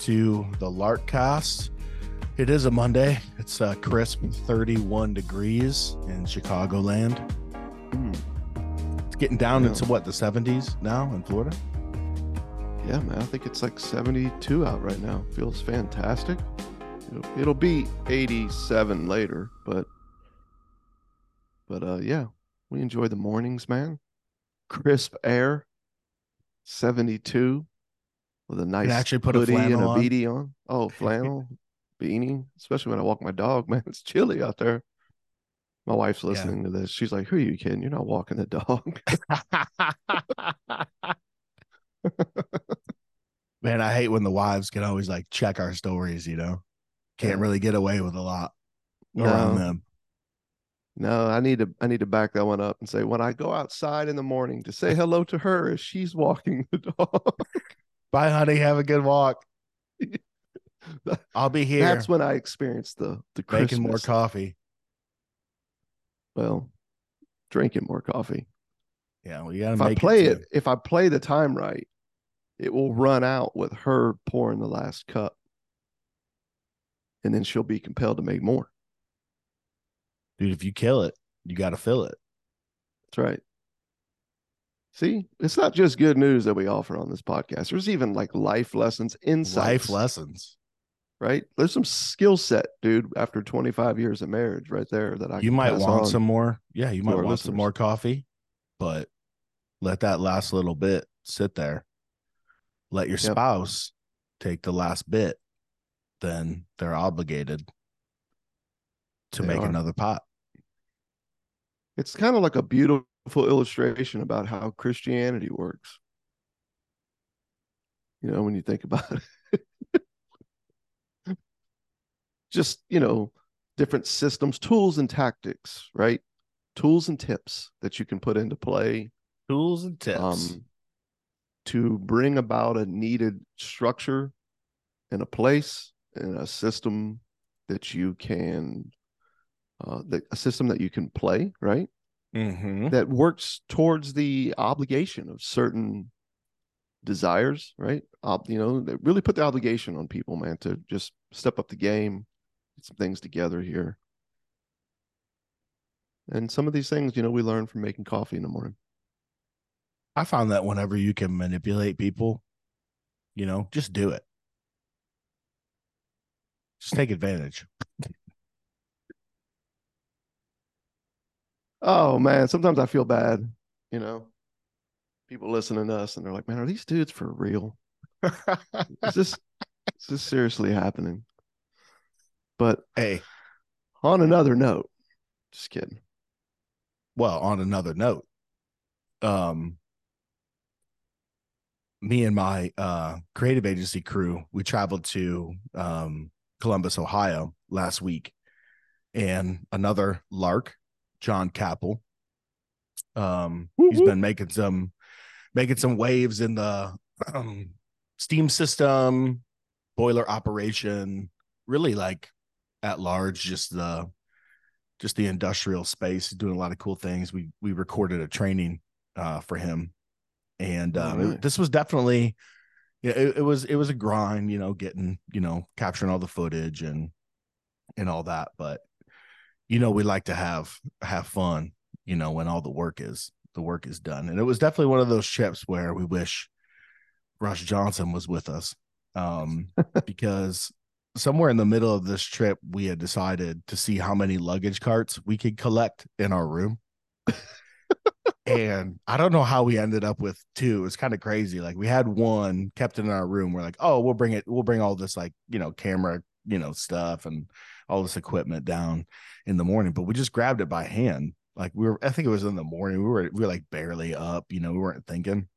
To the Lark Larkcast. It is a Monday. It's a crisp 31 degrees in Chicagoland. Hmm. It's getting down Yeah. into what, the 70s now in Florida? Yeah, man, I think it's like 72 out right now. Feels fantastic. It'll, it'll be 87 later, but but uh yeah, we enjoy the mornings, man. Crisp air. 72 with a nice actually put a hoodie and a flannel on. beanie on. Oh, flannel, beanie, especially when I walk my dog, man. It's chilly out there. My wife's Yeah. listening to this. She's like, "Who are you kidding? You're not walking the dog." Man, I hate when the wives can always like check our stories, you know? Can't Yeah. really get away with a lot around No. them. No, I need to I need to back that one up and say when I go outside in the morning to say hello to her as she's walking the dog. Bye, honey. Have a good walk. I'll be here That's when I experience the the making more coffee. Well, drinking more coffee. Yeah, well, you gotta If I play it. it, if I play the time right, it will run out with her pouring the last cup. And then she'll be compelled to make more. dude. If you kill it, you got to fill it. That's right. See, it's not just good news that we offer on this podcast. There's even like life lessons, insights. Life lessons. right? There's some skill set, dude, after 25 years of marriage right there that I you might want some more. Yeah, you might want some more coffee, but let that last little bit sit there. Let your Yep. spouse take the last bit. Then they're obligated to They make are. another pot. It's kind of like a beautiful illustration about how Christianity works. You know, when you think about it. Just, you know, different systems, tools and tactics, right? Tools and tips that you can put into play Tools and tips. um, to bring about a needed structure and a place and a system that you can uh, that a system that you can play right mm-hmm. that works towards the obligation of certain desires right Ob- you know that really put the obligation on people man to just step up the game get some things together here and some of these things you know we learn from making coffee in the morning I found that whenever you can manipulate people, you know, just do it. Just take advantage. Oh man, sometimes I feel bad, you know. People listening to us and they're like, "Man, are these dudes for real? Is this is this seriously happening?" But hey, on another note, just kidding. well, on another note, um, me and my uh creative agency crew, we traveled to um Columbus, Ohio last week, and another lark, John Capel. Um, Whoop, he's been making some making some waves in the um, steam system, boiler operation, really like at large, just the just the industrial space, doing a lot of cool things. We we recorded a training uh, for him, and um, it- this was definitely, yeah, it, it was it was a grind, you know, getting you know capturing all the footage and and all that. But you know, we like to have have fun, you know, when all the work is the work is done, and it was definitely one of those trips where we wish Rush Johnson was with us, um, because somewhere in the middle of this trip, we had decided to see how many luggage carts we could collect in our room. and I don't know how we ended up with two. It's kind of crazy. Like we had one kept in our room. We're like, oh, we'll bring it, we'll bring all this like, you know, camera, you know, stuff and all this equipment down in the morning. But we just grabbed it by hand. Like we were, I think it was in the morning. We were we were like barely up, you know, we weren't thinking.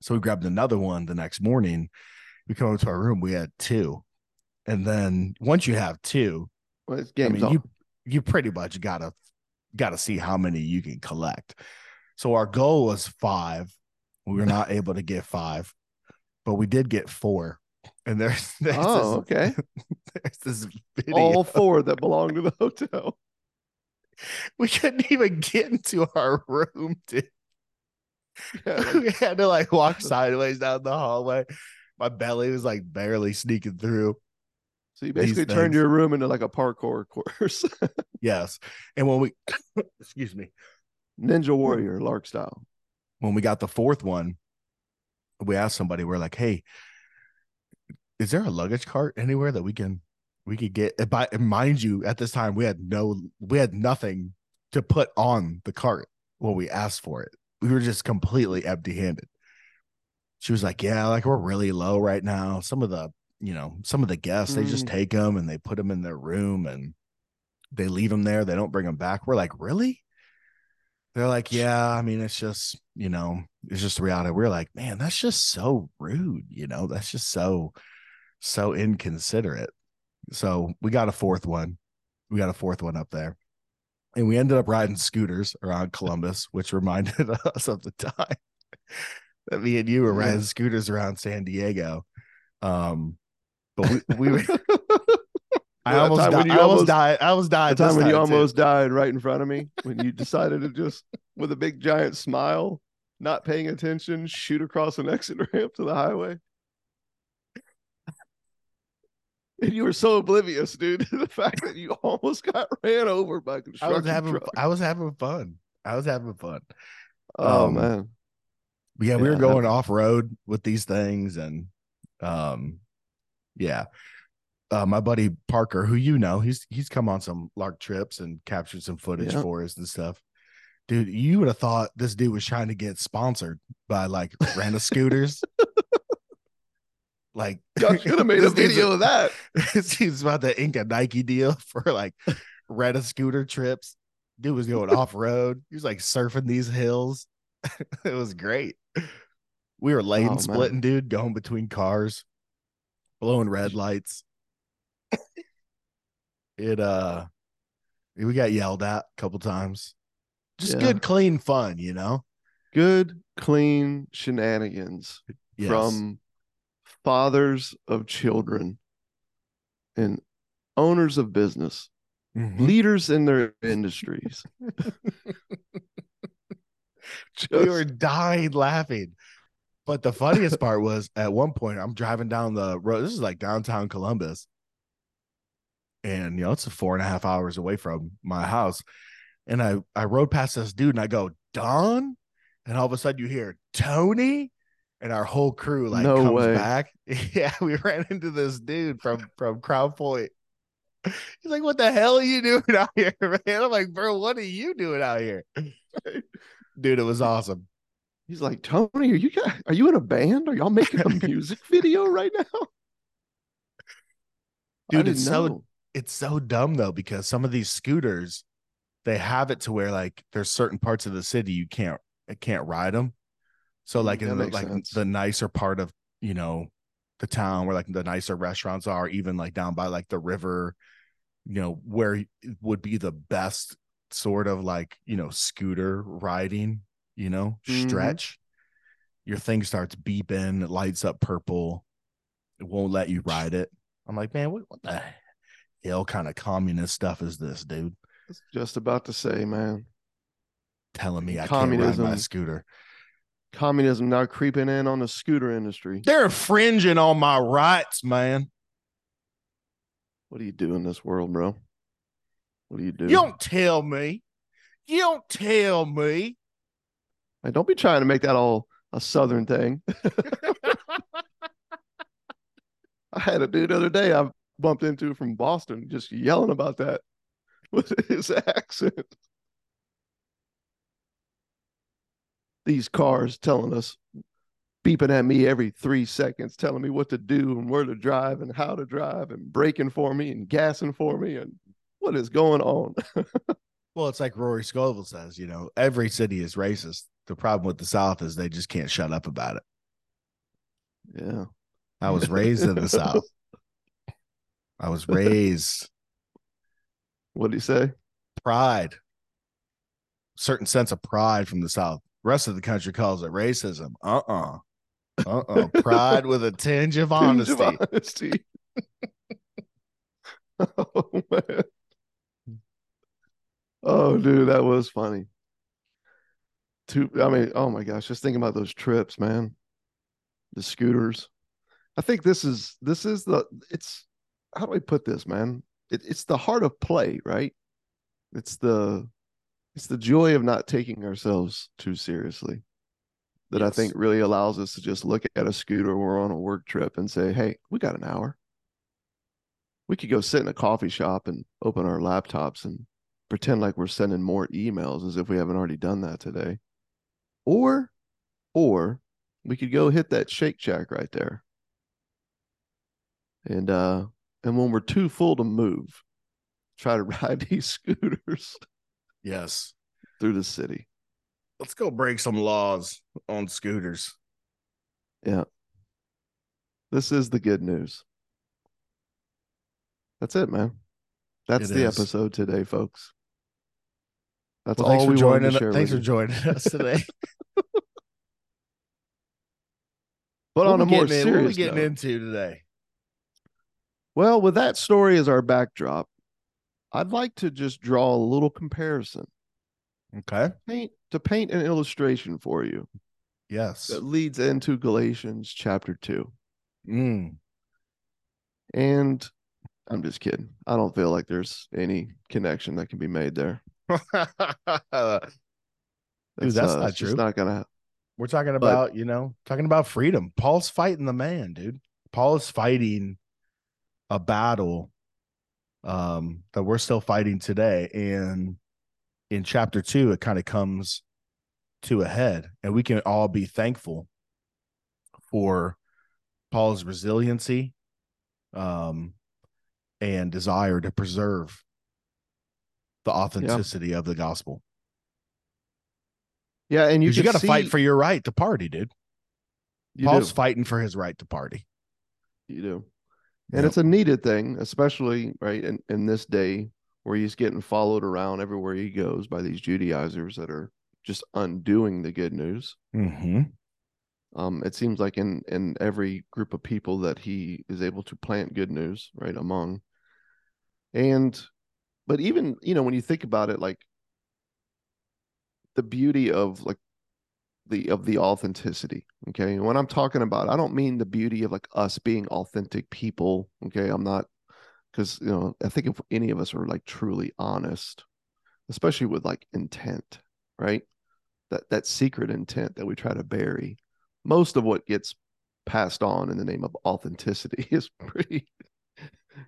So we grabbed another one the next morning. We come into our room, we had two. And then once you have two, Well, it's I mean, on. you you pretty much gotta gotta see how many you can collect. So our goal was five. We were not able to get five, but we did get four. And there's there's, oh, this, okay. there's this video. All four that belong to the hotel. we couldn't even get into our room, dude. Yeah, we had to like walk sideways down the hallway. My belly was like barely sneaking through. so you basically turned your room into like a parkour course. Yes. And when we excuse me, Ninja Warrior, Lark style. when we got the fourth one, we asked somebody, we're like, hey, is there a luggage cart anywhere that we can we could get by mind you, at this time we had no we had nothing to put on the cart when we asked for it. We were just completely empty handed. She was like, Yeah, like we're really low right now. Some of the, you know, some of the guests, they just Mm. take them and they put them in their room and they leave them there. They don't bring them back. We're like, Really? They're like, Yeah, I mean, it's just, you know, it's just reality. We're like, Man, that's just so rude. You know, that's just so, so inconsiderate. So we got a fourth one. We got a fourth one up there. And we ended up riding scooters around Columbus, which reminded us of the time that me and you were riding scooters around San Diego. Um, but we, we were, I almost, died, I almost died. I almost The died. time when you too. almost died right in front of me, when you decided to just, with a big giant smile, not paying attention, shoot across an exit ramp to the highway. And you were so oblivious, dude, to the fact that you almost got ran over by a I was having, truck. I was having fun. I was having fun. Oh um, man, yeah, we Yeah, were going off road with these things, and um, yeah. Uh, my buddy Parker, who you know, he's he's come on some lark trips and captured some footage Yeah. for us and stuff. Dude, you would have thought this dude was trying to get sponsored by like a scooters. like, y'all should have made a video of that. He's about to ink a Nike deal for like rent a scooter trips. Dude was going off road. He was like surfing these hills. it was great. We were lane Oh, man. splitting, dude, going between cars, blowing red lights. it uh we got yelled at a couple times. Just Yeah. good, clean fun, you know? Good, clean shenanigans Yes. from fathers of children and owners of business, Mhm. leaders in their industries. we were dying laughing. But the funniest part was at one point I'm driving down the road. This is like downtown Columbus. And you know, it's a four and a half hours away from my house. And I I rode past this dude and I go, Don? And all of a sudden you hear Tony. And our whole crew like No comes way. back. Yeah, we ran into this dude from from Crown Point. He's like, "What the hell are you doing out here, man?" I'm like, "Bro, what are you doing out here?" Dude, it was awesome. He's like, Tony, are you guys, are you in a band? Are y'all making a music video right now? Dude, it's so it's so dumb though because some of these scooters they have it to where like there's certain parts of the city you can't can't ride them so like that in the, like sense. the nicer part of you know the town where like the nicer restaurants are even like down by like the river you know where it would be the best sort of like you know scooter riding you know Mhm. stretch your thing starts beeping it lights up purple it won't let you ride it i'm like man what, what the hell kind of communist stuff is this dude Just about to say, man, telling me i can't ride my scooter communism now creeping in on the scooter industry. they're infringing on my rights man What do you do in this world, bro? What do you do? you don't tell me you don't tell me Hey, don't be trying to make that all a southern thing. I had a dude the other day I bumped into from Boston just yelling about that with his accent. These cars telling us, beeping at me every three seconds, telling me what to do and where to drive and how to drive and braking for me and gassing for me. And what is going on? well it's like rory scovel says you know every city is racist the problem with the south is they just can't shut up about it Yeah. I was raised in the South. I was raised What do you say? pride, certain sense of pride from the South. Rest of the country calls it racism. Uh uh-uh. uh. Uh uh. Pride with a tinge of honesty. Tinge of honesty. oh man. Oh dude, that was funny. Two I mean, oh my gosh, just thinking about those trips, man. The scooters. I think this is this is the it's how do I put this, man? It, it's the heart of play, right? It's the it's the joy of not taking ourselves too seriously that I think really allows us to just look at a scooter when we're on a work trip and say, "Hey, we got an hour. We could go sit in a coffee shop and open our laptops and pretend like we're sending more emails as if we haven't already done that today." Or or we could go hit that Shake Shack right there. And uh and when we're too full to move, try to ride these scooters Yes. through the city. Let's go break some laws on scooters. Yeah. This is the good news. That's it, man. That's It the is. episode today, folks. That's Well, all we wanted to share Thanks for joining us today. But What on a more in- what we getting note, into today? well, with that story as our backdrop, I'd like to just draw a little comparison, Okay. paint to paint an illustration for you Yes. that leads into Galatians chapter two. Mm. And I'm just kidding. I don't feel like there's any connection that can be made there. Dude, that's uh, not it's true. not gonna. We're talking about, you know, talking about freedom. Paul's fighting the man, dude. Paul is fighting a battle um that we're still fighting today. And in chapter two, it kind of comes to a head. And we can all be thankful for Paul's resiliency um and desire to preserve the authenticity of the gospel. Yeah, and you you, got to fight for your right to party, dude. you Paul's do. fighting for his right to party. You do. And Yep. it's a needed thing, especially right in, in this day where he's getting followed around everywhere he goes by these Judaizers that are just undoing the good news. Mm-hmm. Um, it seems like in in every group of people that he is able to plant good news, right, among. And but even, you know, when you think about it, like the beauty of like the of the authenticity okay? And when i'm talking about i don't mean the beauty of like us being authentic people okay? I'm not because you know i think if any of us are like truly honest especially with like intent right? That that secret intent that we try to bury most of what gets passed on in the name of authenticity is pretty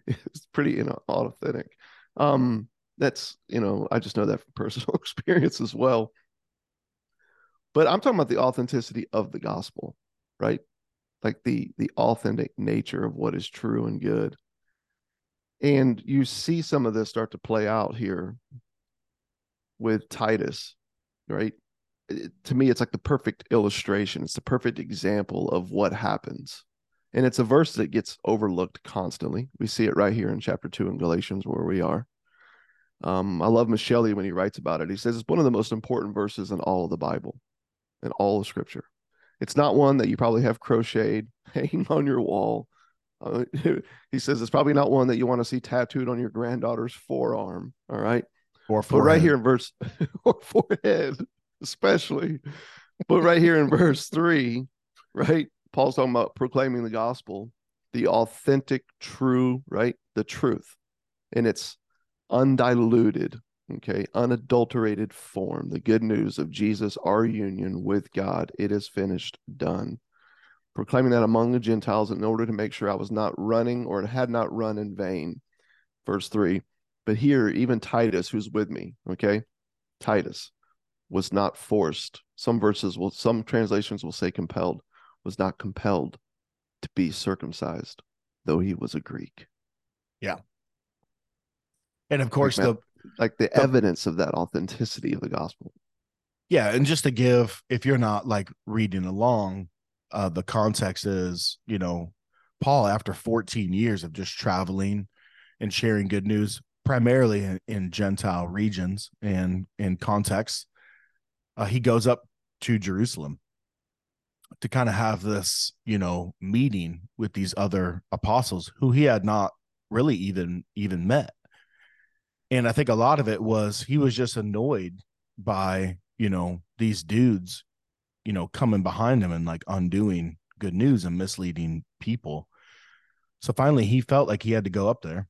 it's pretty you know authentic. Um that's you know i just know that from personal experience as well but i'm talking about the authenticity of the gospel right? Like the the authentic nature of what is true and good. And you see some of this start to play out here with titus right? It- to me it's like the perfect illustration. It's the perfect example of what happens. And it's a verse that gets overlooked constantly. We see it right here in chapter 2 in galatians where we are. Um, i love michelle when he writes about it. He says it's one of the most important verses in all of the bible in all of scripture it's not one that you probably have crocheted hanging on your wall uh, he says it's probably not one that you want to see tattooed on your granddaughter's forearm all right Or but right here in verse or forehead, especially. But right here in verse three, right? Paul's talking about proclaiming the gospel, the authentic, true, right? The truth And its undiluted, okay, unadulterated form, the good news of Jesus, our union with God. It is finished, done. Proclaiming that among the Gentiles in order to make sure I was not running or had not run in vain. Verse three. But here, even Titus, who's with me, okay, Titus was not forced. Some verses will, some translations will say compelled, was not compelled to be circumcised, though he was a Greek. Yeah. And of course the Like the The- evidence of that authenticity of the gospel. yeah, and just to give if you're not like reading along, uh, the context is, you know, Paul, after 14 years of just traveling and sharing good news, primarily in, in Gentile regions and in contexts, uh, he goes up to Jerusalem to kind of have this, you know, meeting with these other apostles who he had not really even even met. And I think a lot of it was he was just annoyed by, you know, these dudes, you know, coming behind him and like undoing good news and misleading people. So finally he felt like he had to go up there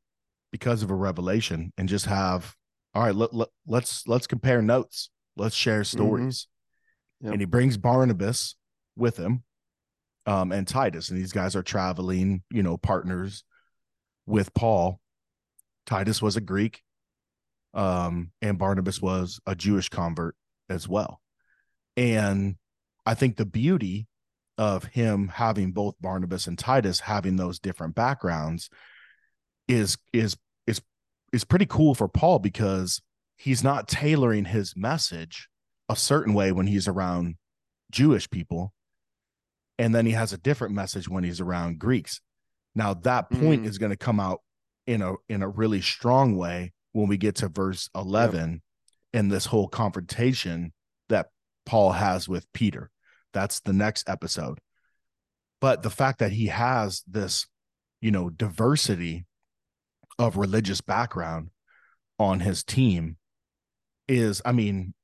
because of a revelation and just have all right, let, let, let's let's compare notes. Let's share mm-hmm. stories. Mm-hmm. Yep. And he brings Barnabas with him um, and Titus. And these guys are traveling, you know, partners with Paul. Titus was a Greek, um, and Barnabas was a Jewish convert as well. And I think the beauty of him having both Barnabas and Titus having those different backgrounds is is is is pretty cool for Paul because he's not tailoring his message a certain way when he's around Jewish people and then he has a different message when he's around Greeks. Now that point mm. is going to come out in a in a really strong way when we get to verse 11 yep. in this whole confrontation that Paul has with Peter. That's the next episode. But the fact that he has this, you know, diversity of religious background on his team is, I mean,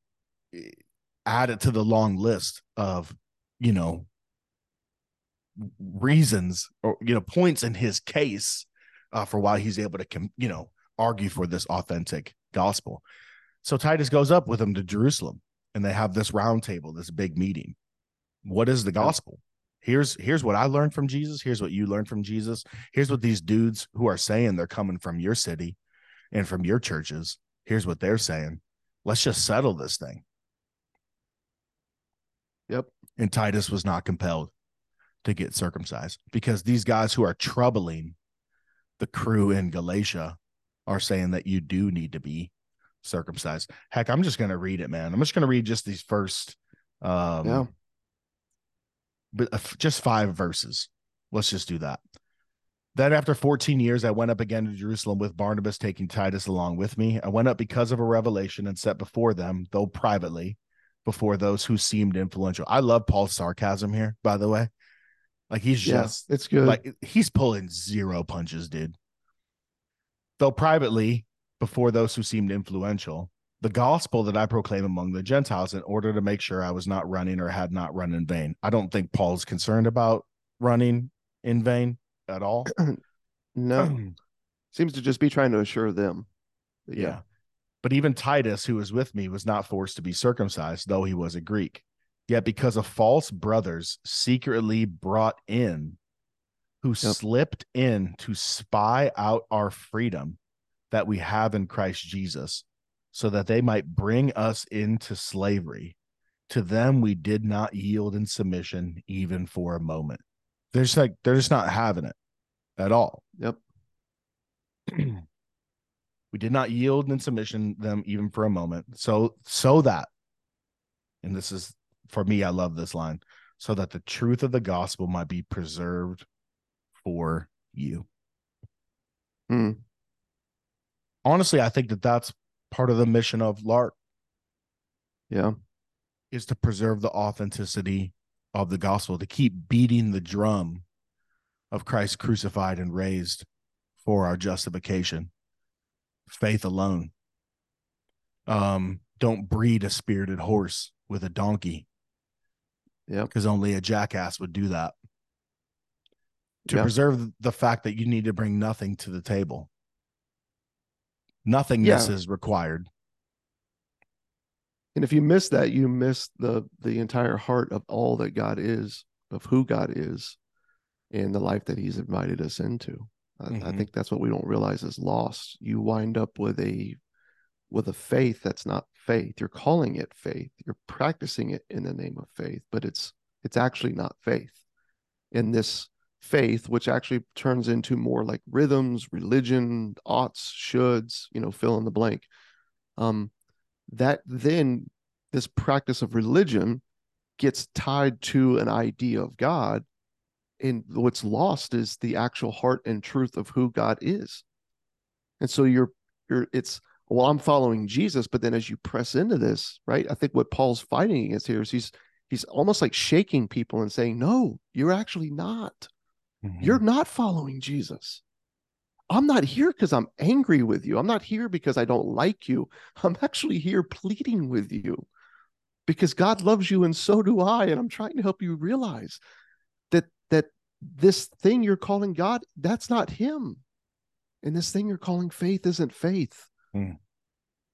added to the long list of, you know, reasons or you know points in his case uh, for why he's able to com- you know argue for this authentic gospel. So Titus goes up with him to Jerusalem, and they have this roundtable, this big meeting. What is the gospel? Here's here's what I learned from Jesus. Here's what you learned from Jesus. Here's what these dudes who are saying they're coming from your city and from your churches. Here's what they're saying. Let's just settle this thing. Yep. And Titus was not compelled to get circumcised because these guys who are troubling the crew in Galatia are saying that you do need to be circumcised. Heck, I'm just going to read it, man. I'm just going to read just these first, um, yeah, but uh, just five verses. Let's just do that. Then, after 14 years, I went up again to Jerusalem with Barnabas, taking Titus along with me. I went up because of a revelation and set before them, though privately, before those who seemed influential. I love Paul's sarcasm here, by the way. Like he's yeah, just it's good. Like he's pulling zero punches, dude. Though privately, before those who seemed influential, the gospel that I proclaim among the Gentiles in order to make sure I was not running or had not run in vain. I don't think Paul's concerned about running in vain at all. no. Seems to just be trying to assure them. Yeah. yeah. But even Titus, who was with me, was not forced to be circumcised, though he was a Greek. Yet because of false brothers secretly brought in who yep. slipped in to spy out our freedom that we have in Christ Jesus, so that they might bring us into slavery. To them we did not yield in submission even for a moment. They're just like they're just not having it at all. Yep. we did not yield in submission them even for a moment. So so that, and this is for me, I love this line so that the truth of the gospel might be preserved for you. Hmm. Honestly, I think that that's part of the mission of Lark. Yeah. Is to preserve the authenticity of the gospel, to keep beating the drum of Christ crucified and raised for our justification. Faith alone. Um, don't breed a spirited horse with a donkey yeah. Because only a jackass would do that. To yep. preserve the fact that you need to bring nothing to the table. Nothingness yeah. is required. And if you miss that, you miss the the entire heart of all that God is, of who God is, and the life that He's invited us into. Mm-hmm. I, I think that's what we don't realize is lost. You wind up with a with a faith that's not faith. You're calling it faith. You're practicing it in the name of faith, but it's it's actually not faith. In this faith, which actually turns into more like rhythms, religion, oughts, shoulds, you know, fill in the blank. Um, that then this practice of religion gets tied to an idea of God. And what's lost is the actual heart and truth of who God is. And so you're you're it's well, I'm following Jesus, but then as you press into this, right? I think what Paul's fighting against here is he's he's almost like shaking people and saying, No, you're actually not. Mm-hmm. You're not following Jesus. I'm not here because I'm angry with you. I'm not here because I don't like you. I'm actually here pleading with you because God loves you and so do I. And I'm trying to help you realize that that this thing you're calling God, that's not him. And this thing you're calling faith isn't faith. Mm.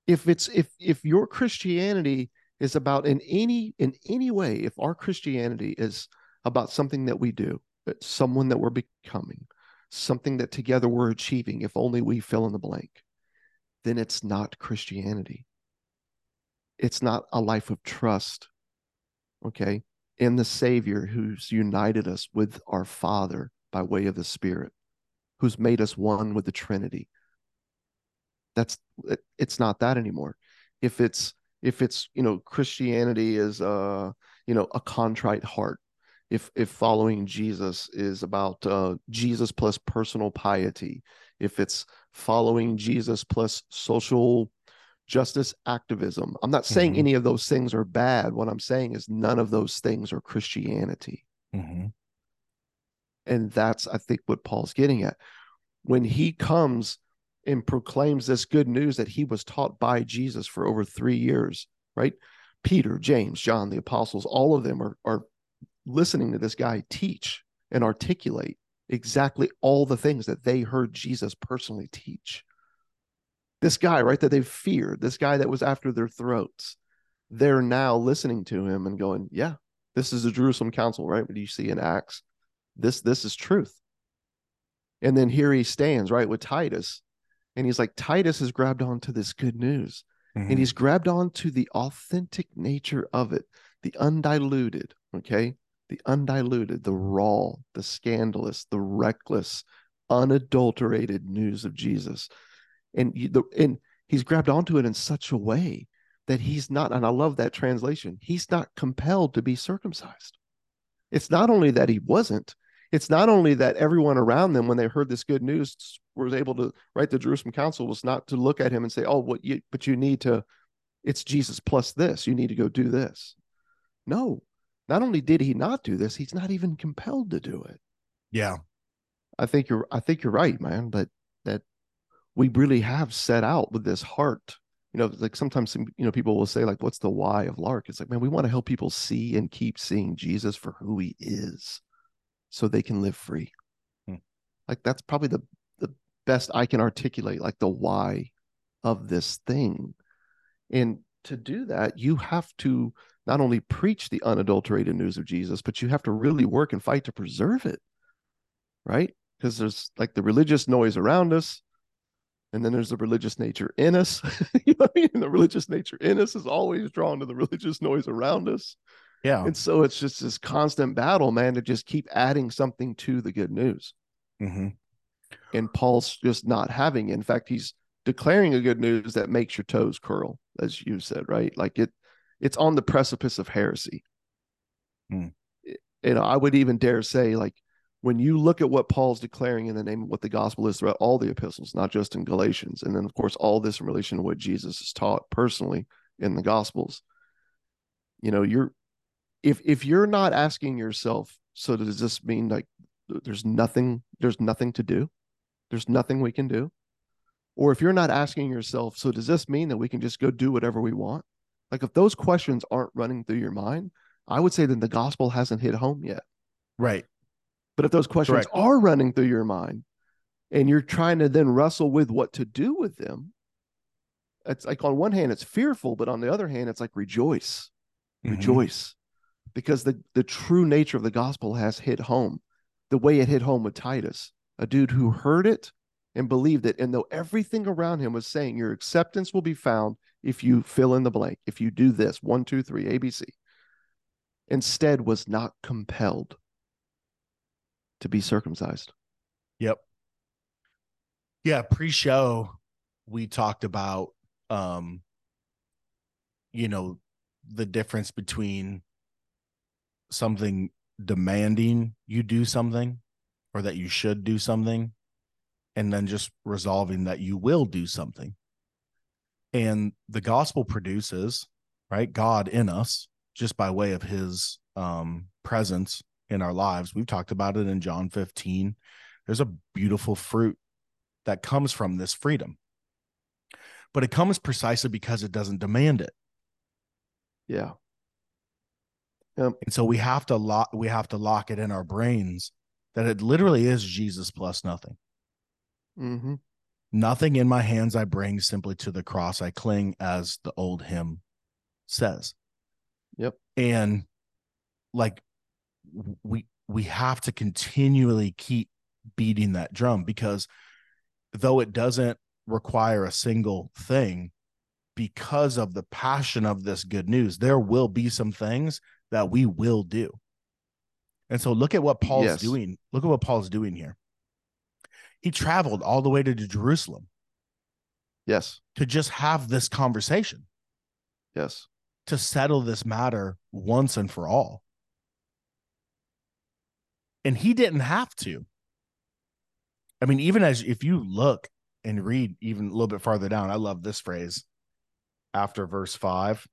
If it's if if your Christianity is about in any in any way, if our Christianity is about something that we do, someone that we're becoming, something that together we're achieving, if only we fill in the blank, then it's not Christianity. It's not a life of trust, okay, in the Savior who's united us with our Father by way of the Spirit, who's made us one with the Trinity. That's it's not that anymore. If it's if it's you know Christianity is uh you know a contrite heart if if following Jesus is about uh, Jesus plus personal piety, if it's following Jesus plus social justice activism. I'm not saying mm-hmm. any of those things are bad. What I'm saying is none of those things are Christianity. Mm-hmm. And that's, I think, what Paul's getting at. When he comes and proclaims this good news that he was taught by Jesus for over three years, right? Peter, James, John, the apostles, all of them are, are listening to this guy teach and articulate exactly all the things that they heard Jesus personally teach. This guy, right, that they feared, this guy that was after their throats, they're now listening to him and going, Yeah, this is the Jerusalem Council, right? What do you see in Acts? This this is truth. And then here he stands, right, with Titus. And he's like, Titus has grabbed onto this good news. Mm-hmm. And he's grabbed onto the authentic nature of it, the undiluted, okay? The undiluted, the raw, the scandalous, the reckless, unadulterated news of Jesus. And the and he's grabbed onto it in such a way that he's not, and I love that translation, he's not compelled to be circumcised. It's not only that he wasn't, it's not only that everyone around them, when they heard this good news, was able to write the Jerusalem Council was not to look at him and say, Oh, what you but you need to, it's Jesus plus this. You need to go do this. No, not only did he not do this, he's not even compelled to do it. Yeah. I think you're I think you're right, man, that that we really have set out with this heart. You know, like sometimes you know people will say like what's the why of Lark? It's like, man, we want to help people see and keep seeing Jesus for who he is so they can live free. Hmm. Like that's probably the the best I can articulate like the why of this thing. And to do that, you have to not only preach the unadulterated news of Jesus, but you have to really work and fight to preserve it. Right? Because there's like the religious noise around us, and then there's the religious nature in us. you know what I mean? And the religious nature in us is always drawn to the religious noise around us. Yeah. And so it's just this constant battle, man, to just keep adding something to the good news. Mm-hmm. And Paul's just not having. It. In fact, he's declaring a good news that makes your toes curl, as you said, right? Like it, it's on the precipice of heresy. Hmm. You know, I would even dare say, like, when you look at what Paul's declaring in the name of what the gospel is throughout all the epistles, not just in Galatians, and then of course all this in relation to what Jesus has taught personally in the gospels, you know, you're if if you're not asking yourself, so does this mean like there's nothing, there's nothing to do? There's nothing we can do? Or if you're not asking yourself, so does this mean that we can just go do whatever we want? Like if those questions aren't running through your mind, I would say that the gospel hasn't hit home yet. Right. But if those questions Correct. are running through your mind and you're trying to then wrestle with what to do with them, it's like on one hand it's fearful, but on the other hand it's like rejoice. Mm-hmm. Rejoice. Because the the true nature of the gospel has hit home. The way it hit home with Titus, a dude who heard it and believed it and though everything around him was saying your acceptance will be found if you fill in the blank, if you do this one, two, three, ABC, instead was not compelled to be circumcised. Yep. Yeah, pre-show we talked about um you know the difference between something demanding you do something or that you should do something and then just resolving that you will do something and the gospel produces right god in us just by way of his um presence in our lives. We've talked about it in john 15 there's a beautiful fruit that comes from this freedom. But it comes precisely because it doesn't demand it. Yeah. and so we have to lock we have to lock it in our brains that it literally is jesus plus nothing. Mm-hmm. Nothing in my hands I bring, simply to the cross I cling, as the old hymn says. Yep. And like we we have to continually keep beating that drum because though it doesn't require a single thing, because of the passion of this good news, there will be some things that we will do. And so look at what Paul's Yes. doing. Look at what Paul's doing here. He traveled all the way to Jerusalem Yes. to just have this conversation, Yes. to settle this matter once and for all. And he didn't have to. I mean, even as if you look and read even a little bit farther down, I love this phrase after verse five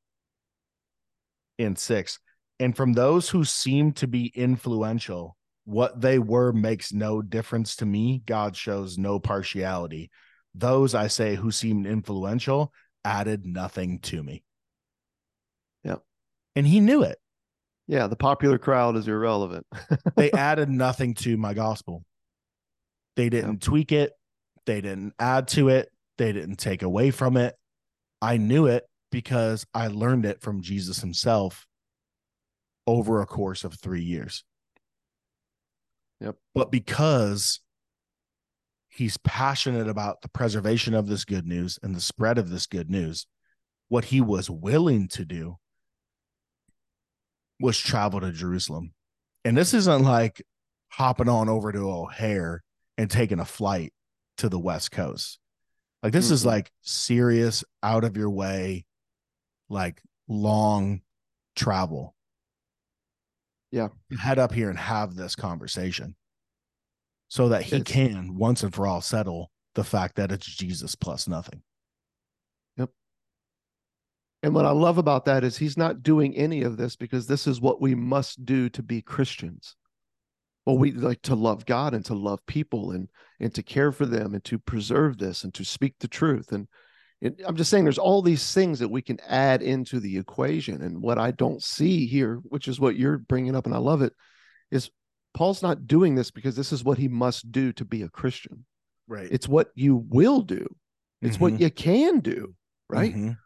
and six. And from those who seem to be influential, what they were makes no difference to me. God shows no partiality. Those I say who seemed influential added nothing to me. Yep. And he knew it. Yeah. The popular crowd is irrelevant. They added nothing to my gospel. They didn't tweak it. They didn't add to it. They didn't take away from it. I knew it because I learned it from Jesus himself over a course of three years. Yep. But because he's passionate about the preservation of this good news and the spread of this good news, what he was willing to do was travel to Jerusalem. And this isn't like hopping on over to O'Hare and taking a flight to the West Coast. Like this is Mhm. like serious, out of your way, like long travel. Yeah. Head up here and have this conversation so that he It's- can once and for all settle the fact that it's Jesus plus nothing. Yep. And what I love about that is he's not doing any of this because this is what we must do to be Christians. Well, we like to love God and to love people and and to care for them and to preserve this and to speak the truth. And it, I'm just saying there's all these things that we can add into the equation. And what I don't see here, which is what you're bringing up, and I love it, is Paul's not doing this because this is what he must do to be a Christian. Right. It's what you will do. It's what you can do, right? Mhm.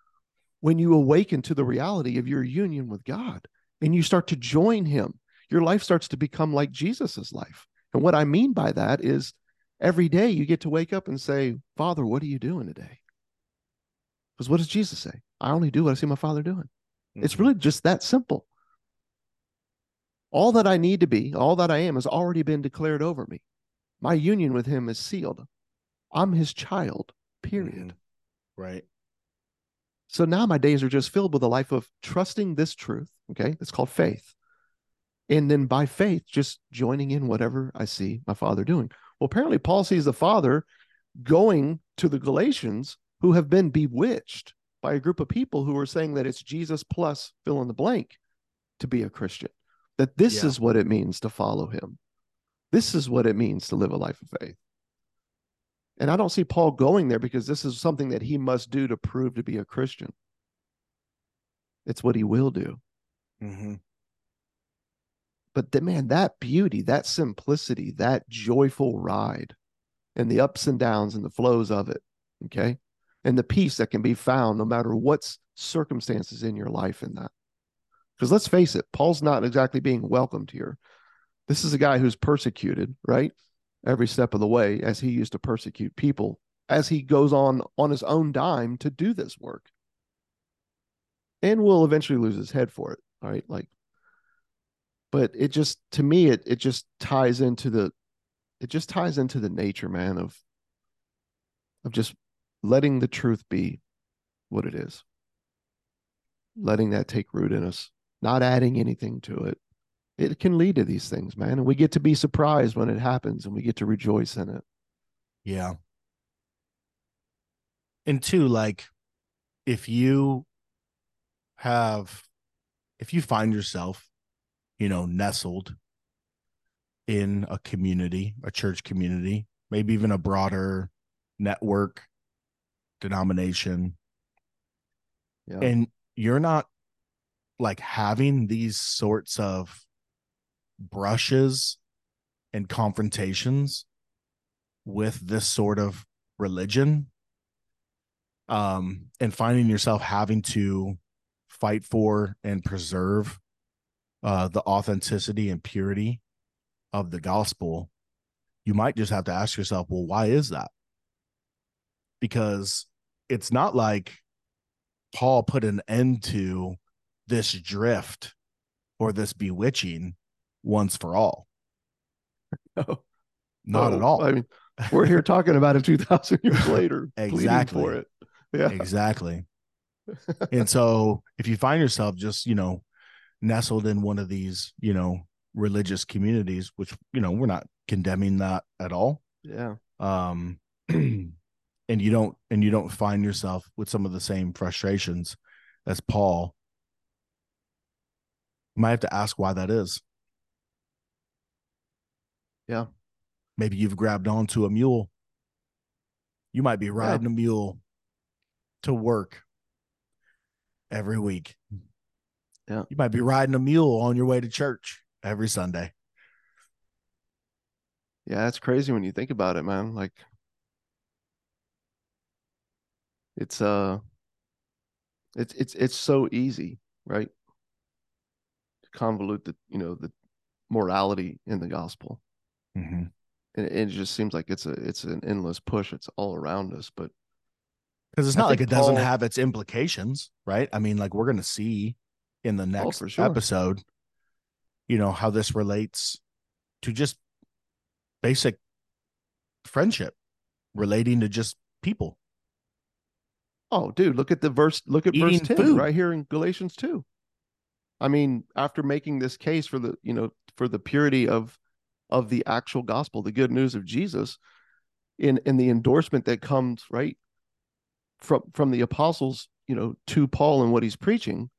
when you awaken to the reality of your union with God and you start to join Him, your life starts to become like Jesus's life. And what I mean by that is every day you get to wake up and say, Father, what are you doing today? Because what does Jesus say? I only do what I see my Father doing. It's Mhm. really just that simple. All that I need to be, all that I am, has already been declared over me. My union with Him is sealed. I'm His child, period. Mhm. right. So now my days are just filled with a life of trusting this truth. Okay. It's called faith. And then by faith, just joining in whatever I see my father doing. Well, apparently, Paul sees the father going to the Galatians who have been bewitched by a group of people who are saying that it's Jesus plus fill in the blank to be a Christian, that this Yeah. is what it means to follow him. This is what it means to live a life of faith. And I don't see Paul going there because this is something that he must do to prove to be a Christian. It's what he will do. Mhm. But the, man, that beauty, that simplicity, that joyful ride, and the ups and downs and the flows of it, okay, and the peace that can be found no matter what's circumstances in your life in that. Because let's face it, Paul's not exactly being welcomed here. This is a guy who's persecuted, right? Every step of the way, as he used to persecute people, as he goes on on his own dime to do this work. And will eventually lose his head for it. All right. Like, but it just to me, it it just ties into the it just ties into the nature, man, of of just letting the truth be what it is. Letting that take root in us, not adding anything to it, it can lead to these things, man. And we get to be surprised when it happens and we get to rejoice in it. Yeah. And two, like if you have if you find yourself, you know, nestled in a community, a church community, maybe even a broader network, denomination, Yeah. and you're not like having these sorts of brushes and confrontations with this sort of religion um and finding yourself having to fight for and preserve uh the authenticity and purity of the gospel you might just have to ask yourself well why is that because it's not like Paul put an end to this drift or this bewitching once for all. No. Not at all. I mean, we're here talking about it 2,000 years later, Exactly. for it. Yeah. exactly. and so if you find yourself just, you know, nestled in one of these, you know, religious communities, which, you know, we're not condemning that at all. Yeah. Um and you don't and you don't find yourself with some of the same frustrations as Paul. You might have to ask why that is. Yeah. Maybe you've grabbed onto a mule. You might be riding a mule to work every week. Yeah. You might be riding a mule on your way to church every Sunday. Yeah. It's crazy when you think about it, man. Like, it's, uh, it's, it's, it's so easy, right? To convolute the, you know, the morality in the gospel. Mm-hmm. And it, it just seems like it's a, it's an endless push. It's all around us, but Because it's not like it doesn't have its implications, right? I mean, like we're going to see in the next for sure. episode, you know, how this relates to just basic friendship relating to just people. Oh, dude, look at the verse. Look at Eating verse 10 food. right here in Galatians 2. I mean, after making this case for the, you know, for the purity of of the actual gospel, the good news of Jesus, in in the endorsement that comes right from from the apostles, you know, to Paul and what he's preaching,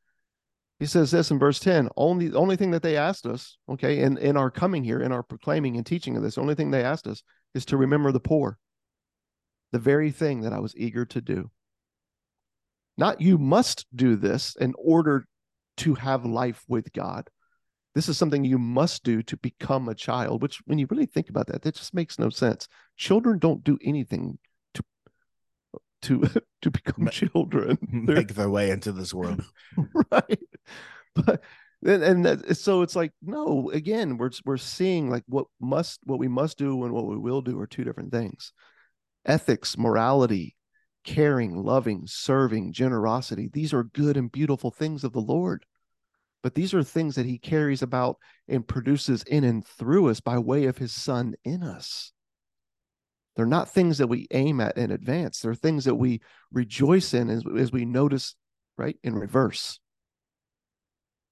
he says this in verse 10, only the only thing that they asked us, okay, in in our coming here, in our proclaiming and teaching of this, the only thing they asked us is to remember the poor. The very thing that I was eager to do. Not you must do this in order to have life with God. This is something you must do to become a child, which when you really think about that, that just makes no sense. Children don't do anything to to to become Ma- children. They're- Make their way into this world. right but and, and so it's like no again we're we're seeing like what must what we must do and what we will do are two different things ethics morality caring loving serving generosity. These are good and beautiful things of the lord. But these are things that he carries about and produces in and through us by way of his son in us. They're not things that we aim at in advance. They're things that we rejoice in as, as we notice right in reverse.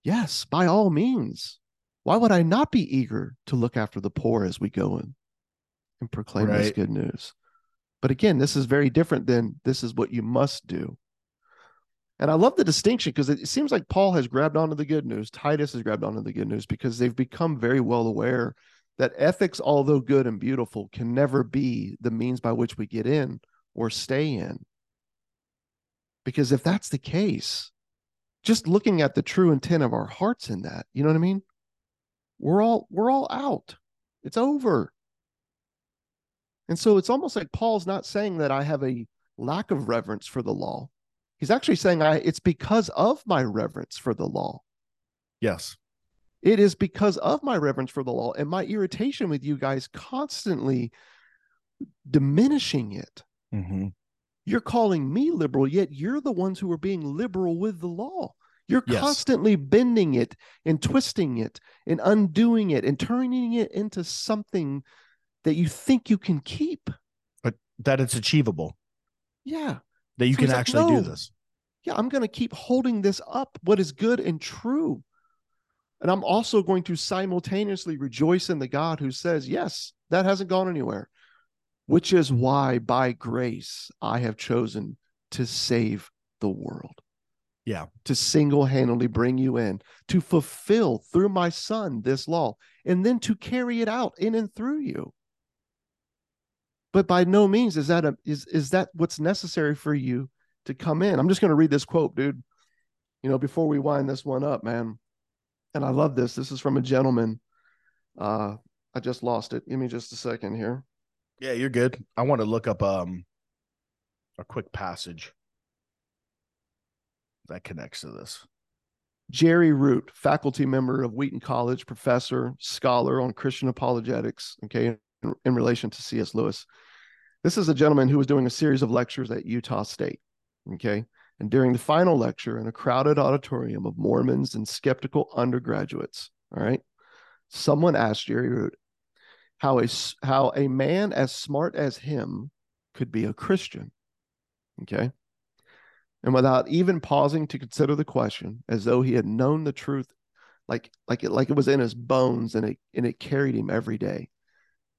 Yes, by all means. Why would I not be eager to look after the poor as we go in and proclaim this good news? But again, this is very different than this is what you must do. And I love the distinction because it seems like Paul has grabbed onto the good news. Titus has grabbed onto the good news because they've become very well aware that ethics, although good and beautiful, can never be the means by which we get in or stay in. Because if that's the case, just looking at the true intent of our hearts in that, you know what I mean? We're all we're all out. It's over. And so it's almost like Paul's not saying that I have a lack of reverence for the law. He's actually saying I it's because of my reverence for the law. Yes. It is because of my reverence for the law and my irritation with you guys constantly diminishing it. Mm-hmm. You're calling me liberal, yet you're the ones who are being liberal with the law. You're Yes. constantly bending it and twisting it and undoing it and turning it into something that you think you can keep. But that it's achievable, Yeah. that you So can like, actually do this. Yeah. I'm going to keep holding this up, what is good and true. And I'm also going to simultaneously rejoice in the God who says, Yes, that hasn't gone anywhere, which is why by grace I have chosen to save the world. Yeah. To single handedly bring you in, to fulfill through my son this law, and then to carry it out in and through you. But by no means is that a is is that what's necessary for you to come in. I'm just going to read this quote, dude. You know, before we wind this one up, man. And I love this. This is from a gentleman. Uh, I just lost it. Give me just a second here. Yeah, you're good. I want to look up um a quick passage that connects to this. Jerry Root, faculty member of Wheaton College, professor, scholar on Christian apologetics, okay, in, in, relation to C.S. Lewis. This is a gentleman who was doing a series of lectures at Utah State, okay? And during the final lecture in a crowded auditorium of Mormons and skeptical undergraduates, all right, someone asked Jerry Root how a, how a man as smart as him could be a Christian, okay? and without even pausing to consider the question as though he had known the truth like like it like it was in his bones and it and it carried him every day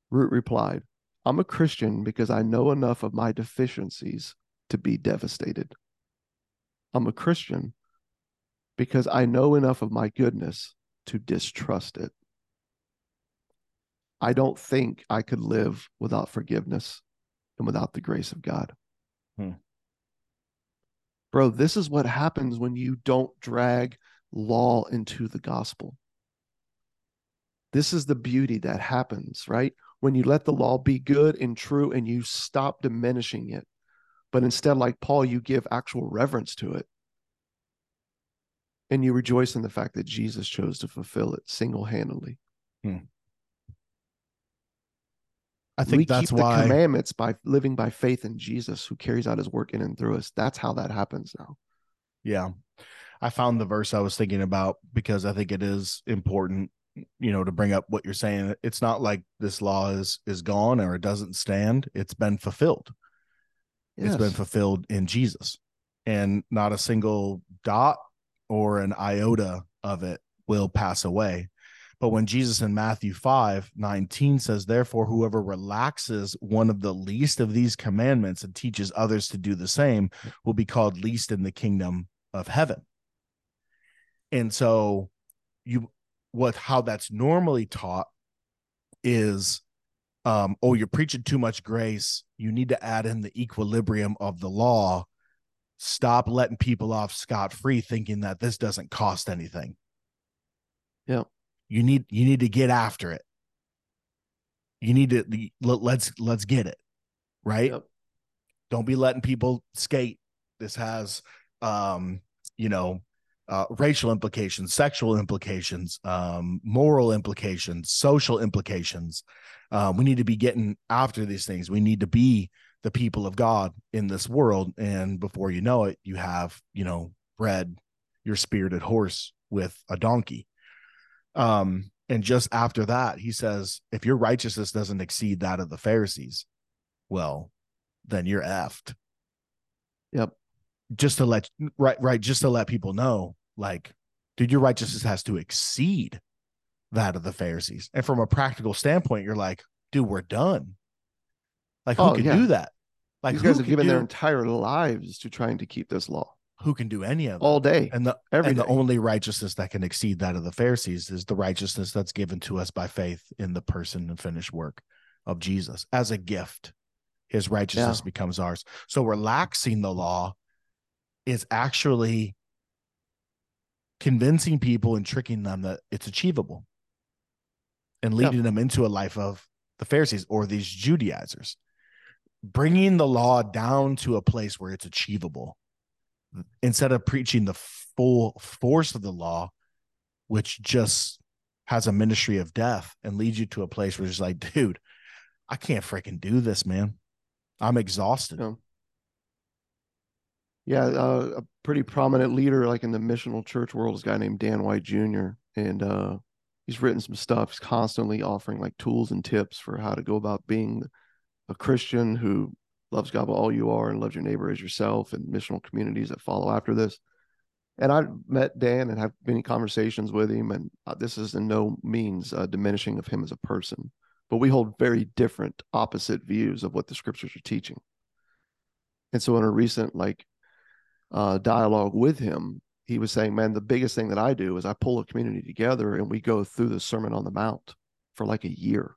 root replied i'm a christian because i know enough of my deficiencies to be devastated i'm a christian because i know enough of my goodness to distrust it i don't think i could live without forgiveness and without the grace of god hmm. Bro, this is what happens when you don't drag law into the gospel. This is the beauty that happens, right? When you let the law be good and true and you stop diminishing it, but instead, like Paul, you give actual reverence to it. And you rejoice in the fact that Jesus chose to fulfill it single handedly. Hmm. I think we that's keep why the commandments by living by faith in Jesus who carries out his work in and through us. That's how that happens now. Yeah. I found the verse I was thinking about because I think it is important, you know, to bring up what you're saying. It's not like this law is is gone or it doesn't stand. It's been fulfilled. Yes. It's been fulfilled in Jesus. And not a single dot or an iota of it will pass away. But when Jesus in Matthew 5 19 says, Therefore, whoever relaxes one of the least of these commandments and teaches others to do the same will be called least in the kingdom of heaven. And so, you what how that's normally taught is um, oh, you're preaching too much grace. You need to add in the equilibrium of the law. Stop letting people off scot free thinking that this doesn't cost anything. Yeah you need you need to get after it you need to let's let's get it right yep. don't be letting people skate this has um you know uh, racial implications sexual implications um moral implications social implications um, we need to be getting after these things we need to be the people of god in this world and before you know it you have you know bred your spirited horse with a donkey um, and just after that, he says, if your righteousness doesn't exceed that of the Pharisees, well, then you're effed. Yep. Just to let right, right, just to let people know, like, dude, your righteousness has to exceed that of the Pharisees. And from a practical standpoint, you're like, dude, we're done. Like, who oh, can yeah. do that? Like, these guys have given do... their entire lives to trying to keep this law who can do any of it all day and the every and the only righteousness that can exceed that of the pharisees is the righteousness that's given to us by faith in the person and finished work of jesus as a gift his righteousness yeah. becomes ours so relaxing the law is actually convincing people and tricking them that it's achievable and leading yeah. them into a life of the pharisees or these judaizers bringing the law down to a place where it's achievable instead of preaching the full force of the law, which just has a ministry of death and leads you to a place where it's like, dude, I can't freaking do this, man. I'm exhausted. Yeah, yeah uh, a pretty prominent leader, like in the missional church world, is a guy named Dan White Jr. And uh, he's written some stuff. He's constantly offering like tools and tips for how to go about being a Christian who loves God all you are and loves your neighbor as yourself and missional communities that follow after this. and I've met Dan and have many conversations with him, and uh, this is in no means diminishing of him as a person, but we hold very different, opposite views of what the scriptures are teaching. And so, in a recent like uh, dialogue with him, he was saying, "Man, the biggest thing that I do is I pull a community together and we go through the Sermon on the Mount for like a year,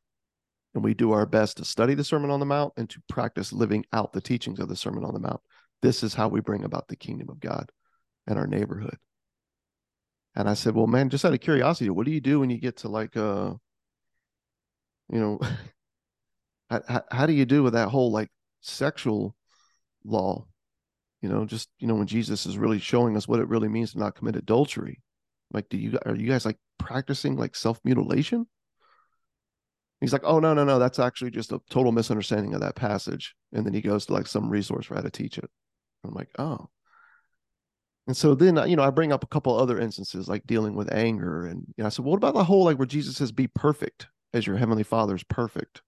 and we do our best to study the Sermon on the Mount and to practice living out the teachings of the Sermon on the Mount. This is how we bring about the kingdom of God." in our neighborhood. And I said, well, man, just out of curiosity, what do you do when you get to like, uh, you know, how, how do you do with that whole like sexual law? You know, just, you know, when Jesus is really showing us what it really means to not commit adultery. Like, do you, are you guys like practicing like self mutilation? He's like, oh, no, no, no, that's actually just a total misunderstanding of that passage. And then he goes to like some resource for how to teach it. I'm like, oh, and so then, you know, I bring up a couple other instances like dealing with anger. And you know, I said, what about the whole like where Jesus says, be perfect as your heavenly father is perfect?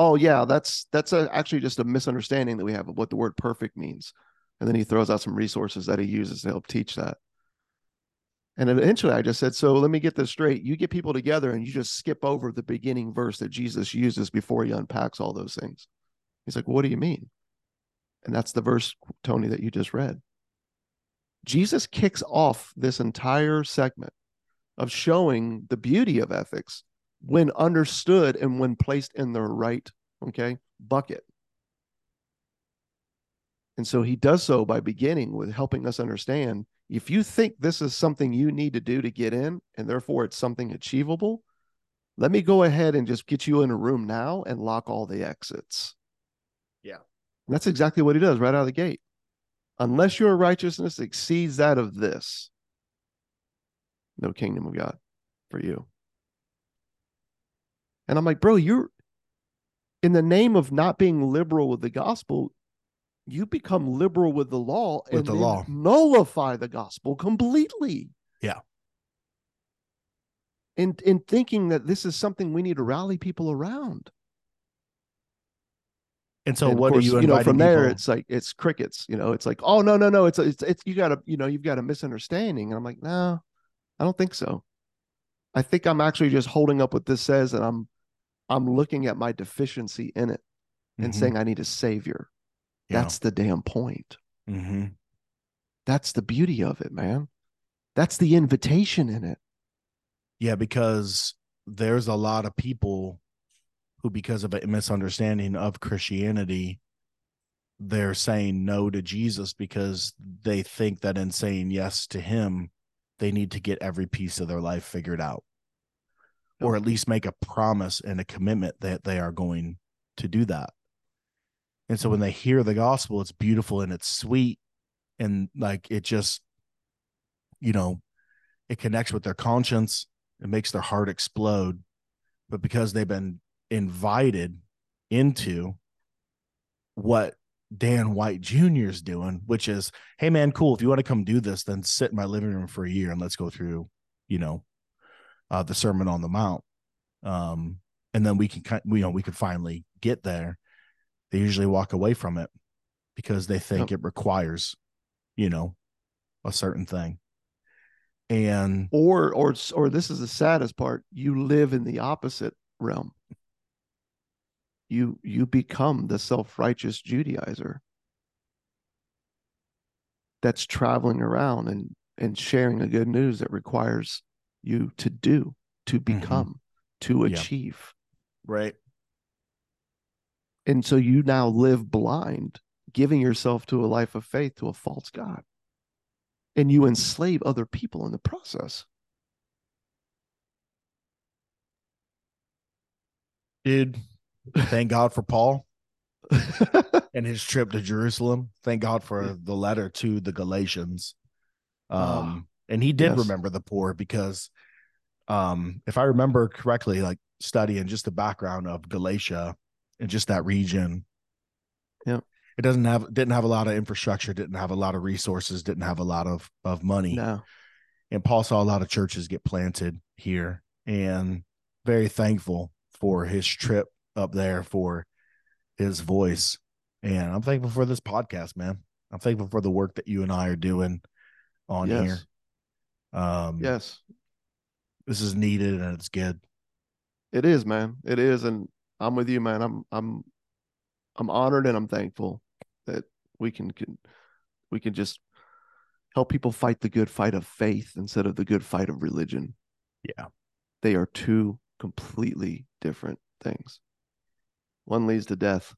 Oh, yeah, that's that's a, actually just a misunderstanding that we have of what the word perfect means. And then he throws out some resources that he uses to help teach that. And eventually I just said, so let me get this straight. You get people together and you just skip over the beginning verse that Jesus uses before he unpacks all those things. He's like, well, what do you mean? And that's the verse, Tony, that you just read. Jesus kicks off this entire segment of showing the beauty of ethics when understood and when placed in the right, okay, bucket. And so he does so by beginning with helping us understand if you think this is something you need to do to get in, and therefore it's something achievable, let me go ahead and just get you in a room now and lock all the exits. Yeah. And that's exactly what he does right out of the gate unless your righteousness exceeds that of this, no kingdom of God for you. And I'm like, bro, you're in the name of not being liberal with the gospel, you become liberal with the law with and the law nullify the gospel completely. Yeah. In in thinking that this is something we need to rally people around. And so, and what course, are you? You know, from there, people? it's like it's crickets. You know, it's like, oh no, no, no, it's it's it's you got a you know you've got a misunderstanding, and I'm like, no, I don't think so. I think I'm actually just holding up what this says, and I'm I'm looking at my deficiency in it and Mhm. saying I need a savior. Yeah. That's the damn point. Mhm. That's the beauty of it, man. That's the invitation in it. Yeah, because there's a lot of people who, because of a misunderstanding of Christianity, they're saying no to Jesus because they think that in saying yes to him, they need to get every piece of their life figured out, or at least make a promise and a commitment that they are going to do that. And so when they hear the gospel, it's beautiful and it's sweet. And like it just, you know, it connects with their conscience, it makes their heart explode. But because they've been invited into what Dan White Jr. is doing, which is, hey man, cool. If you want to come do this, then sit in my living room for a year and let's go through, you know, uh, the Sermon on the Mount. Um, and then we can kind, you know, we could finally get there. They usually walk away from it because they think Yep. it requires, you know, a certain thing. And Or or or this is the saddest part. You live in the opposite realm. You you become the self-righteous Judaizer that's traveling around and and sharing the good news that requires you to do, to become, to Yeah. achieve. right, And so you now live blind, giving yourself to a life of faith to a false God. And you enslave other people in the process. dude. Thank God for Paul and his trip to Jerusalem. Thank God for the letter to the Galatians. Um, and he did yes. remember the poor because, um, if I remember correctly, like studying just the background of Galatia and just that region. yeah It doesn't have didn't have a lot of infrastructure, didn't have a lot of resources, didn't have a lot of of money. no. and Paul saw a lot of churches get planted here and very thankful for his trip up there for his voice. And I'm thankful for this podcast, man. I'm thankful for the work that you and I are doing on Yes. here. Um, Yes, this is needed and it's good. it is, man. It is, and I'm with you, man. I'm I'm I'm honored and I'm thankful that we can, can we can just help people fight the good fight of faith instead of the good fight of religion. Yeah. They are two completely different things. One leads to death,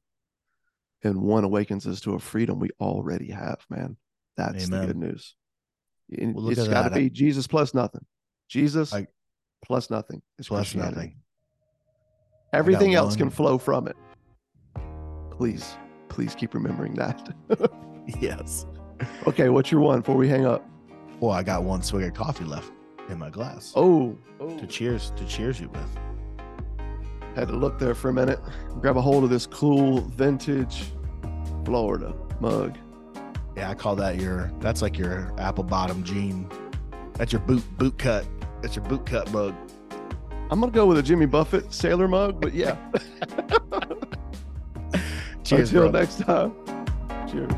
and one awakens us to a freedom we already have, man. That's the good news. And Well, look it's got to be Jesus plus nothing. Jesus I- plus nothing is Plus nothing. Everything else can flow from it. Please, please keep remembering that. Yes. okay, what's your one before we hang up? Well, I got one swig of coffee left in my glass. Oh, To cheers, to cheers you with. had to look there for a minute. Grab a hold of this cool vintage Florida mug. Yeah, I call that your. That's like your apple bottom jean. That's your boot boot cut. That's your boot cut mug. I'm gonna go with a Jimmy Buffett sailor mug, but yeah. Cheers, Until bro. next time. Cheers.